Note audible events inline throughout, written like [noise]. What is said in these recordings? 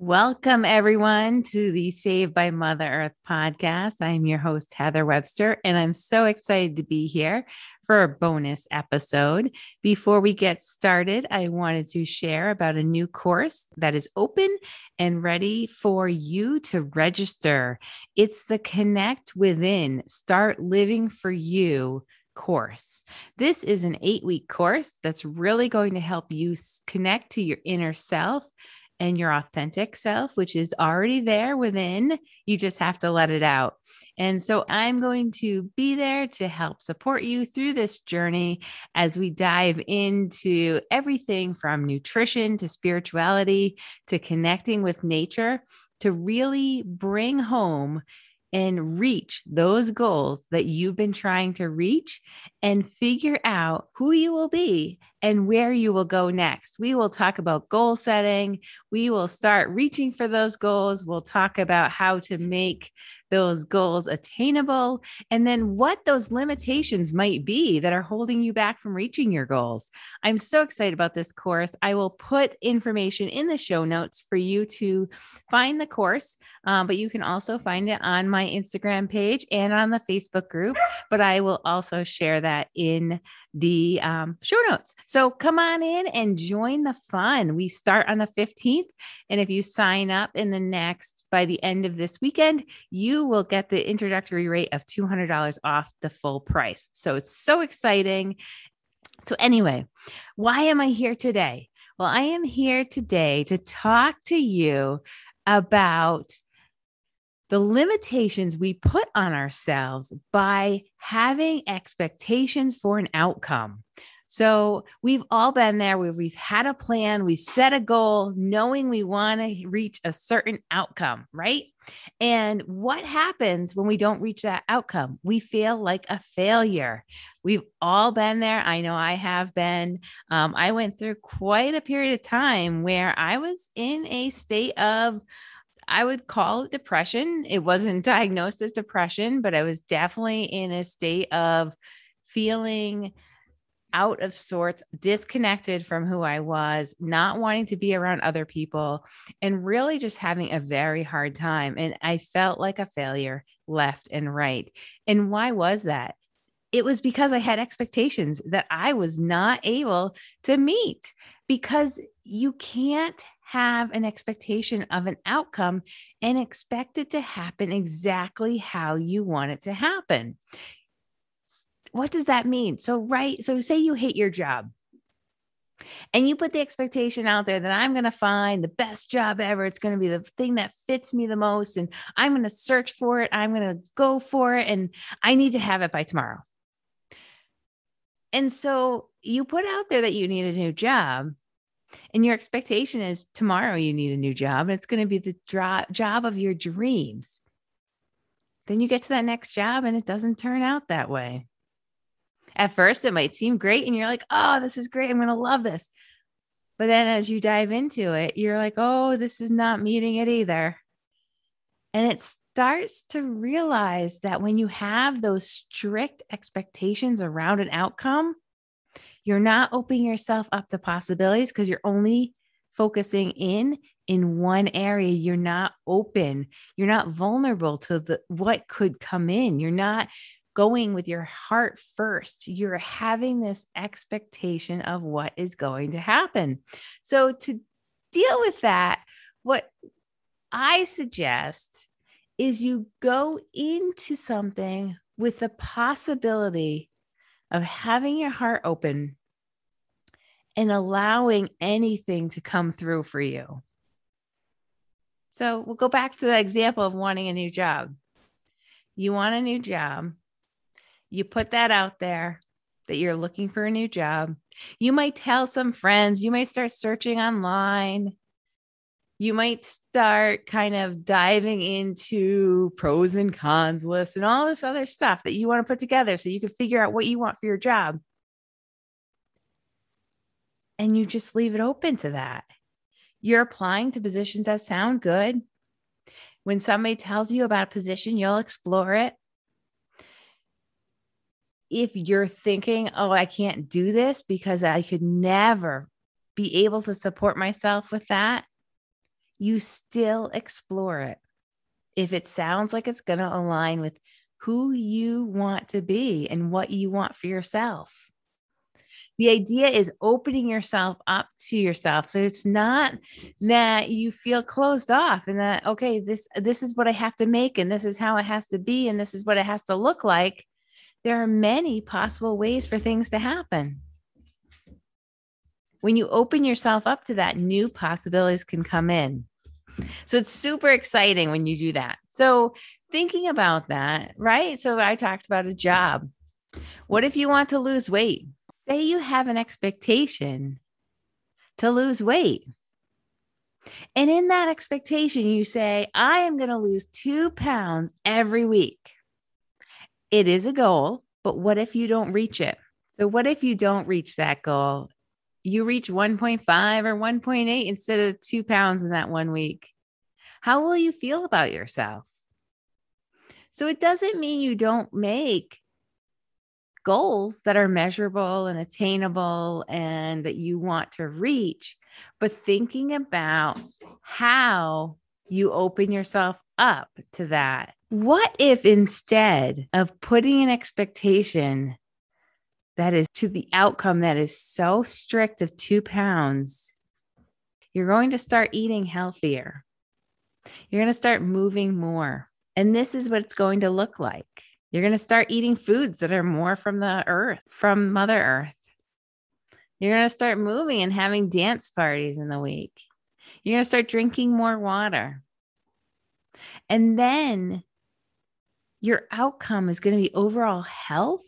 Welcome, everyone, to the Saved by Mother Earth podcast. I'm your host, Heather Webster, and I'm so excited to be here for a bonus episode. Before we get started, I wanted to share about a new course that is open and ready for you to register. It's the Connect Within Start Living for You course. This is an eight week course that's really going to help you connect to your inner self and your authentic self, which is already there within. You just have to let it out. And so I'm going to be there to help support you through this journey as we dive into everything from nutrition to spirituality to connecting with nature to really bring home and reach those goals that you've been trying to reach and figure out who you will be and where you will go next. We will talk about goal setting. We will start reaching for those goals. We'll talk about how to make those goals attainable, and then what those limitations might be that are holding you back from reaching your goals. I'm so excited about this course. I will put information in the show notes for you to find the course, um, but you can also find it on my Instagram page and on the Facebook group. But I will also share that in the um, show notes. So come on in and join the fun. We start on the 15th. And if you sign up in the next, by the end of this weekend, you will get the introductory rate of $200 off the full price. So it's so exciting. So, anyway, why am I here today? Well, I am here today to talk to you about the limitations we put on ourselves by having expectations for an outcome. So we've all been there where we've had a plan, we've set a goal, knowing we want to reach a certain outcome, right? And what happens when we don't reach that outcome? We feel like a failure. We've all been there. I know I have been. Um, I went through quite a period of time where I was in a state of I would call it depression. It wasn't [laughs] diagnosed as depression, but I was definitely in a state of feeling out of sorts, disconnected from who I was, not wanting to be around other people, and really just having a very hard time. And I felt like a failure left and right. And why was that? It was because I had expectations that I was not able to meet because you can't have an expectation of an outcome and expect it to happen exactly how you want it to happen. What does that mean? So, right. So, say you hate your job and you put the expectation out there that I'm going to find the best job ever. It's going to be the thing that fits me the most. And I'm going to search for it. I'm going to go for it. And I need to have it by tomorrow. And so you put out there that you need a new job and your expectation is tomorrow you need a new job and it's going to be the dro- job of your dreams then you get to that next job and it doesn't turn out that way at first it might seem great and you're like oh this is great. I'm going to love this. But then as you dive into it you're like oh this is not meeting it either. And it starts to realize that when you have those strict expectations around an outcome you're not opening yourself up to possibilities because you're only focusing in in one area. You're not open. You're not vulnerable to the what could come in. You're not going with your heart first you're having this expectation of what is going to happen so to deal with that what i suggest is you go into something with the possibility of having your heart open and allowing anything to come through for you. So we'll go back to the example of wanting a new job. You want a new job, you put that out there that you're looking for a new job. You might tell some friends, you might start searching online. You might start kind of diving into pros and cons lists and all this other stuff that you want to put together so you can figure out what you want for your job and you just leave it open to that. You're applying to positions that sound good. When somebody tells you about a position, you'll explore it. If you're thinking, oh, I can't do this because I could never be able to support myself with that, you still explore it. If it sounds like it's going to align with who you want to be and what you want for yourself. The idea is opening yourself up to yourself. So it's not that you feel closed off and that okay, this this is what I have to make and this is how it has to be and this is what it has to look like. There are many possible ways for things to happen. When you open yourself up to that, new possibilities can come in. So it's super exciting when you do that. So thinking about that, right? So I talked about a job. What if you want to lose weight? Say you have an expectation to lose weight. And in that expectation, you say, I am going to lose two pounds every week. It is a goal, but what if you don't reach it? So, what if you don't reach that goal? You reach 1.5 or 1.8 instead of two pounds in that one week. How will you feel about yourself? So it doesn't mean you don't make goals that are measurable and attainable and that you want to reach, but thinking about how you open yourself up to that. What if instead of putting an expectation that is to the outcome that is so strict of two pounds, you're going to start eating healthier? You're going to start moving more. And this is what it's going to look like. You're going to start eating foods that are more from the earth, from Mother Earth. You're going to start moving and having dance parties in the week. You're going to start drinking more water. And then your outcome is going to be overall health.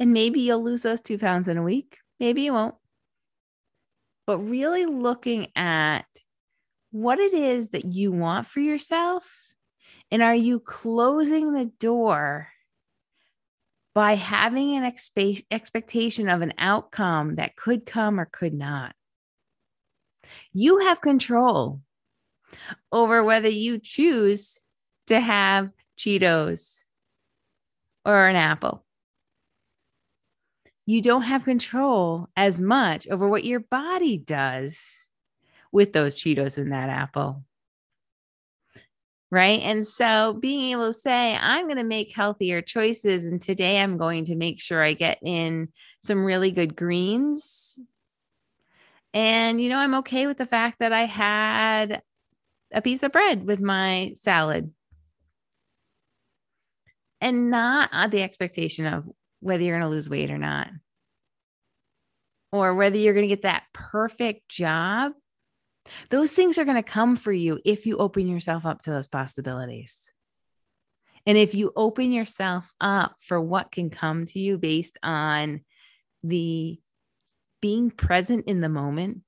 And maybe you'll lose those two pounds in a week. Maybe you won't. But really looking at what it is that you want for yourself and are you closing the door by having an expe- expectation of an outcome that could come or could not? You have control over whether you choose to have Cheetos or an apple. You don't have control as much over what your body does with those Cheetos and that apple right? And so being able to say, I'm going to make healthier choices. And today I'm going to make sure I get in some really good greens. And, you know, I'm okay with the fact that I had a piece of bread with my salad. And not the expectation of whether you're going to lose weight or not, or whether you're going to get that perfect job those things are going to come for you if you open yourself up to those possibilities. And if you open yourself up for what can come to you based on the being present in the moment.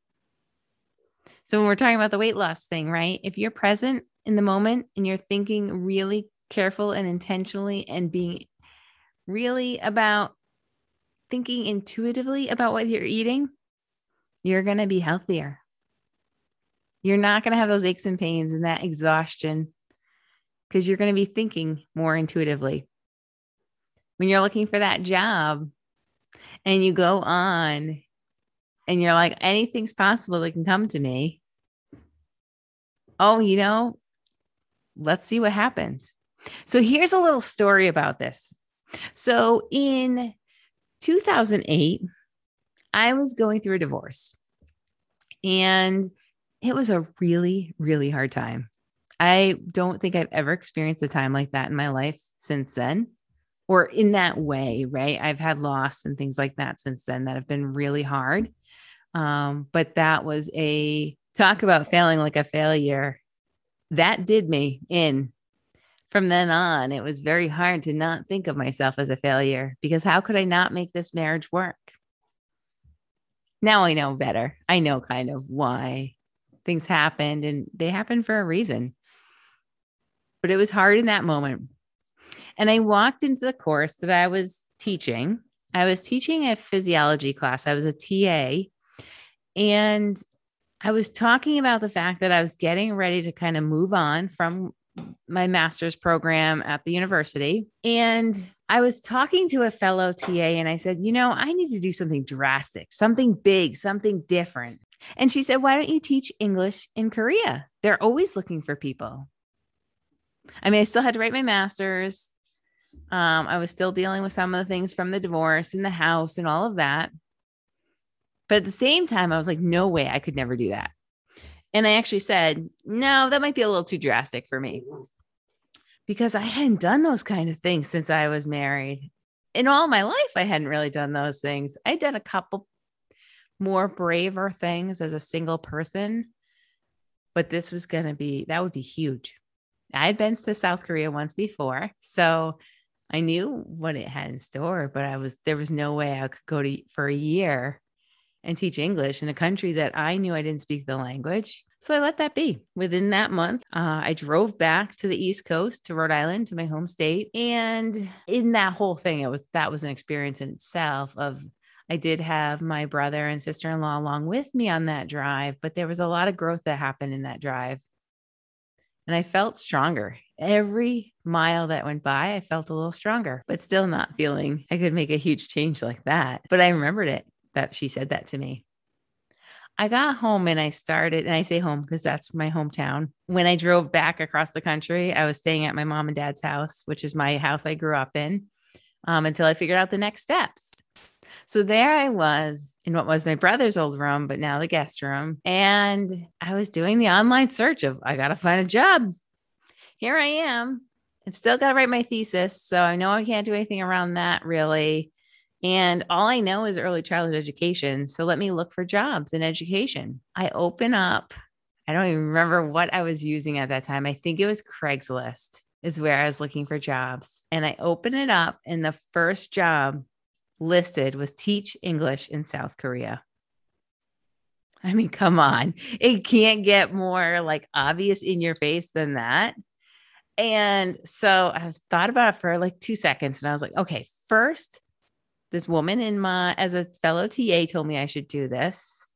So, when we're talking about the weight loss thing, right? If you're present in the moment and you're thinking really careful and intentionally and being really about thinking intuitively about what you're eating, you're going to be healthier. You're not going to have those aches and pains and that exhaustion because you're going to be thinking more intuitively. When you're looking for that job and you go on and you're like, anything's possible that can come to me. Oh, you know, let's see what happens. So here's a little story about this. So in 2008, I was going through a divorce and it was a really, really hard time. I don't think I've ever experienced a time like that in my life since then, or in that way, right? I've had loss and things like that since then that have been really hard. Um, but that was a talk about failing like a failure. That did me in. From then on, it was very hard to not think of myself as a failure because how could I not make this marriage work? Now I know better. I know kind of why things happened and they happened for a reason. But it was hard in that moment. And I walked into the course that I was teaching. I was teaching a physiology class, I was a TA. And I was talking about the fact that I was getting ready to kind of move on from my master's program at the university. And I was talking to a fellow TA and I said, you know, I need to do something drastic, something big, something different. And she said, Why don't you teach English in Korea? They're always looking for people. I mean, I still had to write my master's. Um, I was still dealing with some of the things from the divorce and the house and all of that. But at the same time, I was like, no way, I could never do that. And I actually said, no, that might be a little too drastic for me because I hadn't done those kind of things since I was married. In all my life, I hadn't really done those things. I'd done a couple more braver things as a single person, but this was going to be, that would be huge. I had been to South Korea once before. So I knew what it had in store, but I was, there was no way I could go to for a year and teach English in a country that I knew I didn't speak the language. So I let that be. Within that month, uh, I drove back to the East Coast to Rhode Island, to my home state. And in that whole thing, it was that was an experience in itself of I did have my brother and sister in law along with me on that drive, but there was a lot of growth that happened in that drive. And I felt stronger. Every mile that went by, I felt a little stronger, but still not feeling I could make a huge change like that. But I remembered it that she said that to me. I got home and I started, and I say home because that's my hometown. When I drove back across the country, I was staying at my mom and dad's house, which is my house I grew up in, um, until I figured out the next steps. So there I was in what was my brother's old room, but now the guest room. And I was doing the online search of, I got to find a job. Here I am. I've still got to write my thesis. So I know I can't do anything around that really. And all I know is early childhood education. So let me look for jobs in education. I open up, I don't even remember what I was using at that time. I think it was Craigslist, is where I was looking for jobs. And I open it up, and the first job listed was teach English in South Korea. I mean, come on. It can't get more like obvious in your face than that. And so I was thought about it for like two seconds and I was like, okay, first, this woman in my as a fellow TA told me I should do this.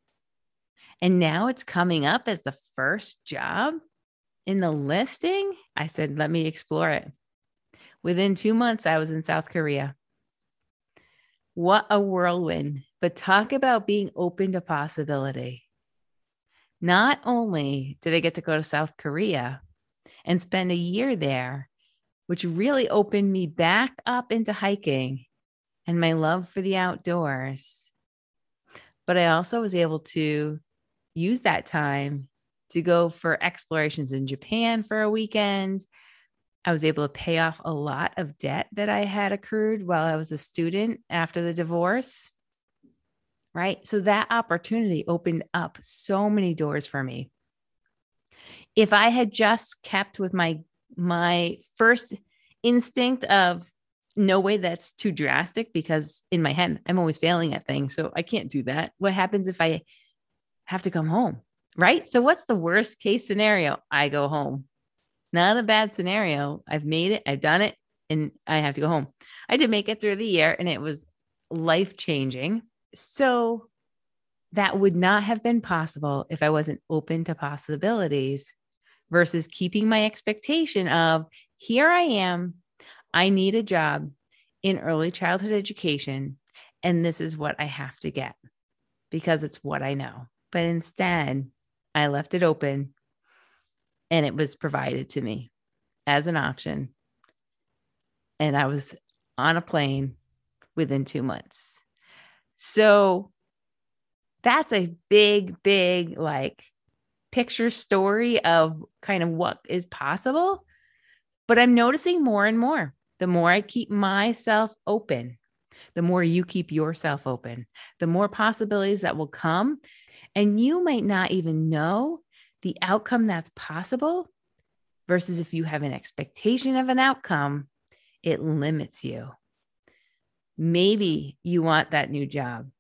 And now it's coming up as the first job in the listing. I said, let me explore it. Within two months, I was in South Korea. What a whirlwind. But talk about being open to possibility. Not only did I get to go to South Korea and spend a year there, which really opened me back up into hiking and my love for the outdoors. But I also was able to use that time to go for explorations in Japan for a weekend. I was able to pay off a lot of debt that I had accrued while I was a student after the divorce. Right. So that opportunity opened up so many doors for me. If I had just kept with my my first instinct of no way that's too drastic because in my head, I'm always failing at things. So I can't do that. What happens if I have to come home? Right. So, what's the worst case scenario? I go home. Not a bad scenario. I've made it, I've done it, and I have to go home. I did make it through the year and it was life changing. So, that would not have been possible if I wasn't open to possibilities versus keeping my expectation of here I am I need a job in early childhood education, and this is what I have to get because it's what I know. But instead, I left it open and it was provided to me as an option. And I was on a plane within two months. So that's a big, big, like picture story of kind of what is possible. But I'm noticing more and more the more I keep myself open, the more you keep yourself open, the more possibilities that will come. And you might not even know the outcome that's possible versus if you have an expectation of an outcome, it limits you. Maybe you want that new job,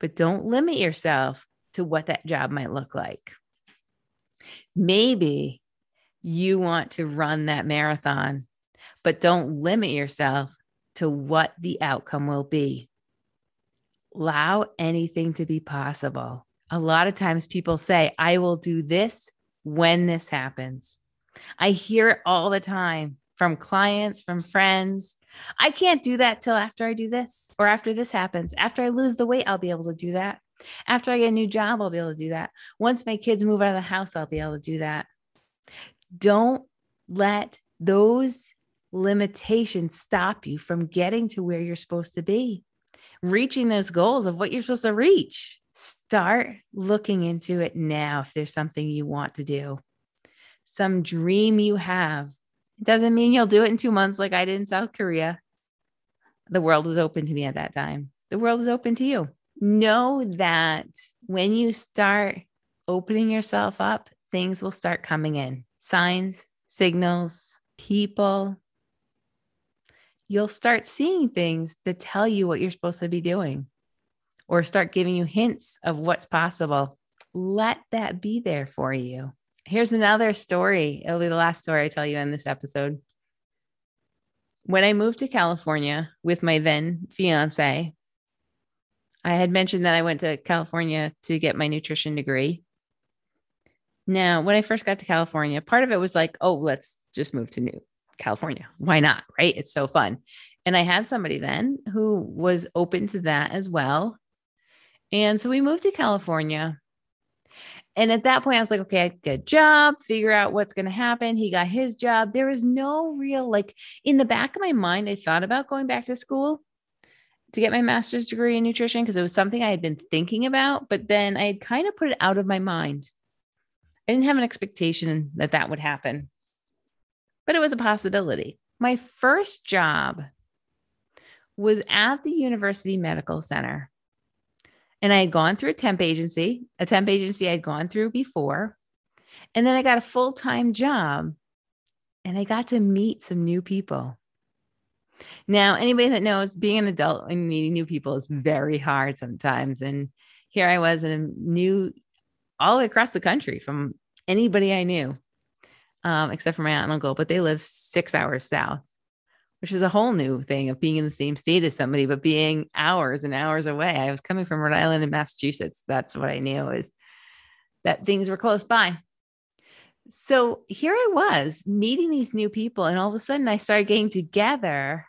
but don't limit yourself to what that job might look like. Maybe you want to run that marathon but don't limit yourself to what the outcome will be. Allow anything to be possible. A lot of times people say, I will do this when this happens. I hear it all the time from clients, from friends. I can't do that till after I do this or after this happens. After I lose the weight, I'll be able to do that. After I get a new job, I'll be able to do that. Once my kids move out of the house, I'll be able to do that. Don't let those limitations stop you from getting to where you're supposed to be, reaching those goals of what you're supposed to reach. Start looking into it now if there's something you want to do, some dream you have. It doesn't mean you'll do it in two months like I did in South Korea. The world was open to me at that time. The world is open to you. Know that when you start opening yourself up, things will start coming in signs, signals, people. You'll start seeing things that tell you what you're supposed to be doing or start giving you hints of what's possible. Let that be there for you. Here's another story. It'll be the last story I tell you in this episode. When I moved to California with my then fiance, I had mentioned that I went to California to get my nutrition degree. Now, when I first got to California, part of it was like, oh, let's just move to New California. Why not? Right? It's so fun. And I had somebody then who was open to that as well. And so we moved to California. And at that point, I was like, okay, I get a job, figure out what's going to happen. He got his job. There was no real, like, in the back of my mind, I thought about going back to school to get my master's degree in nutrition because it was something I had been thinking about, but then I had kind of put it out of my mind. I didn't have an expectation that that would happen, but it was a possibility. My first job was at the University Medical Center. And I had gone through a temp agency, a temp agency I'd gone through before. And then I got a full time job and I got to meet some new people. Now, anybody that knows being an adult and meeting new people is very hard sometimes. And here I was in a new, all across the country from anybody I knew, um, except for my aunt and uncle, but they live six hours south, which was a whole new thing of being in the same state as somebody, but being hours and hours away. I was coming from Rhode Island and Massachusetts. That's what I knew is that things were close by so here I was meeting these new people, and all of a sudden I started getting together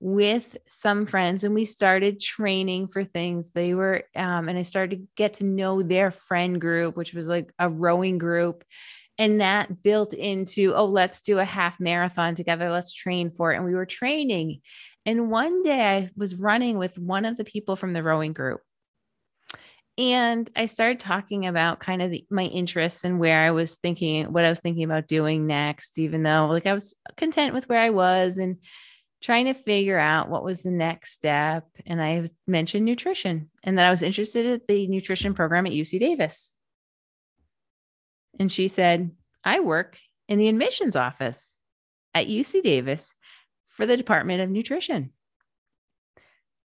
with some friends and we started training for things. They were um, and i started to get to know their friend group which was like a rowing group. And that built into oh let's do a half marathon together. Let's train for it. And we were training. And one day i was running with one of the people from the rowing group. And I started talking about kind of the, my interests and where I was thinking, what I was thinking about doing next, even though like I was content with where I was. And trying to figure out what was the next step. And I mentioned nutrition and that I was interested in the nutrition program at UC Davis. And she said, I work in the admissions office at UC Davis for the Department of Nutrition.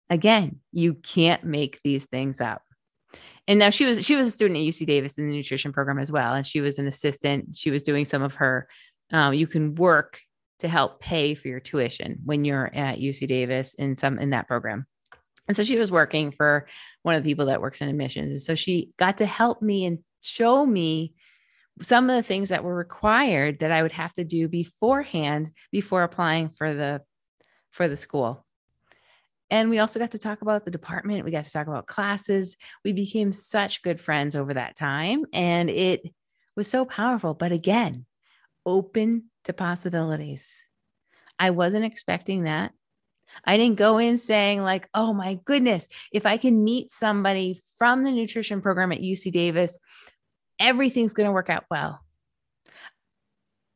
Again, you can't make these things up and now she was she was a student at UC Davis in the nutrition program as well, and she was an assistant. She was doing some of her. Um, you can work to help pay for your tuition when you're at UC Davis in some in that program. And so she was working for one of the people that works in admissions. And so she got to help me and show me some of the things that were required that I would have to do beforehand before applying for the for the school. And we also got to talk about the department. We got to talk about classes. We became such good friends over that time. And it was so powerful. But again, open to possibilities. I wasn't expecting that. I didn't go in saying, like, oh my goodness, if I can meet somebody from the nutrition program at UC Davis, everything's going to work out well.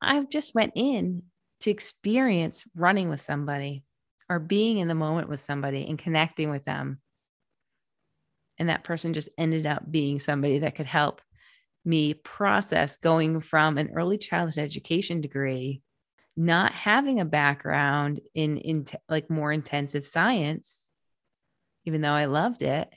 I just went in to experience running with somebody or being in the moment with somebody and connecting with them. And that person just ended up being somebody that could help me process going from an early childhood education degree, not having a background in, in t- like more intensive science, even though I loved it,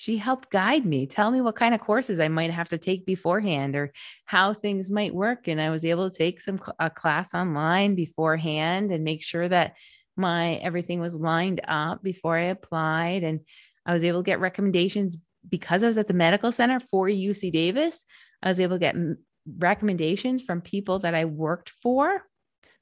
she helped guide me, tell me what kind of courses I might have to take beforehand or how things might work. And I was able to take some a class online beforehand and make sure that my everything was lined up before I applied. And I was able to get recommendations because I was at the medical center for UC Davis. I was able to get recommendations from people that I worked for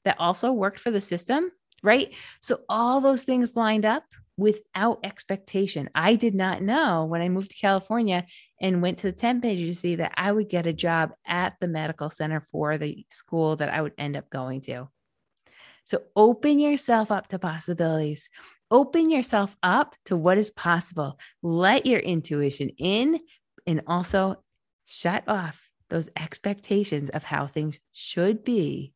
that also worked for the system, right? So all those things lined up without expectation. I did not know when I moved to California and went to the temp agency that I would get a job at the medical center for the school that I would end up going to. So open yourself up to possibilities. Open yourself up to what is possible. Let your intuition in and also shut off those expectations of how things should be.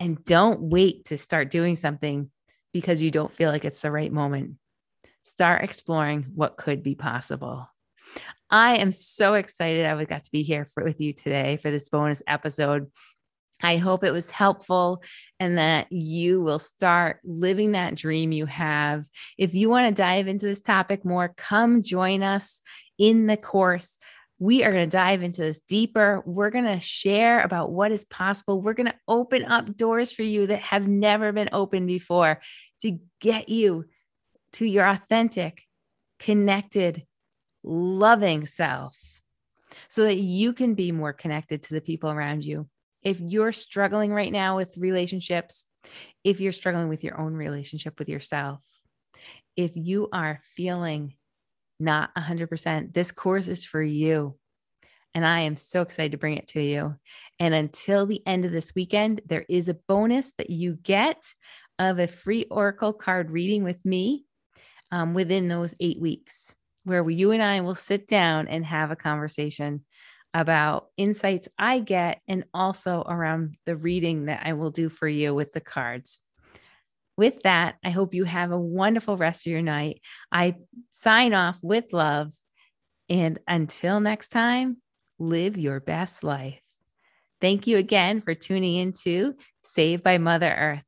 And don't wait to start doing something because you don't feel like it's the right moment. Start exploring what could be possible. I am so excited I got to be here for, with you today for this bonus episode. I hope it was helpful and that you will start living that dream you have. If you want to dive into this topic more, come join us in the course. We are going to dive into this deeper. We're going to share about what is possible. We're going to open up doors for you that have never been opened before to get you to your authentic, connected, loving self so that you can be more connected to the people around you if you're struggling right now with relationships, if you're struggling with your own relationship with yourself, if you are feeling not 100%, this course is for you. And I am so excited to bring it to you. And until the end of this weekend, there is a bonus that you get of a free Oracle card reading with me um, within those eight weeks, where you and I will sit down and have a conversation about insights I get and also around the reading that I will do for you with the cards. With that, I hope you have a wonderful rest of your night. I sign off with love. And until next time, live your best life. Thank you again for tuning into Saved by Mother Earth.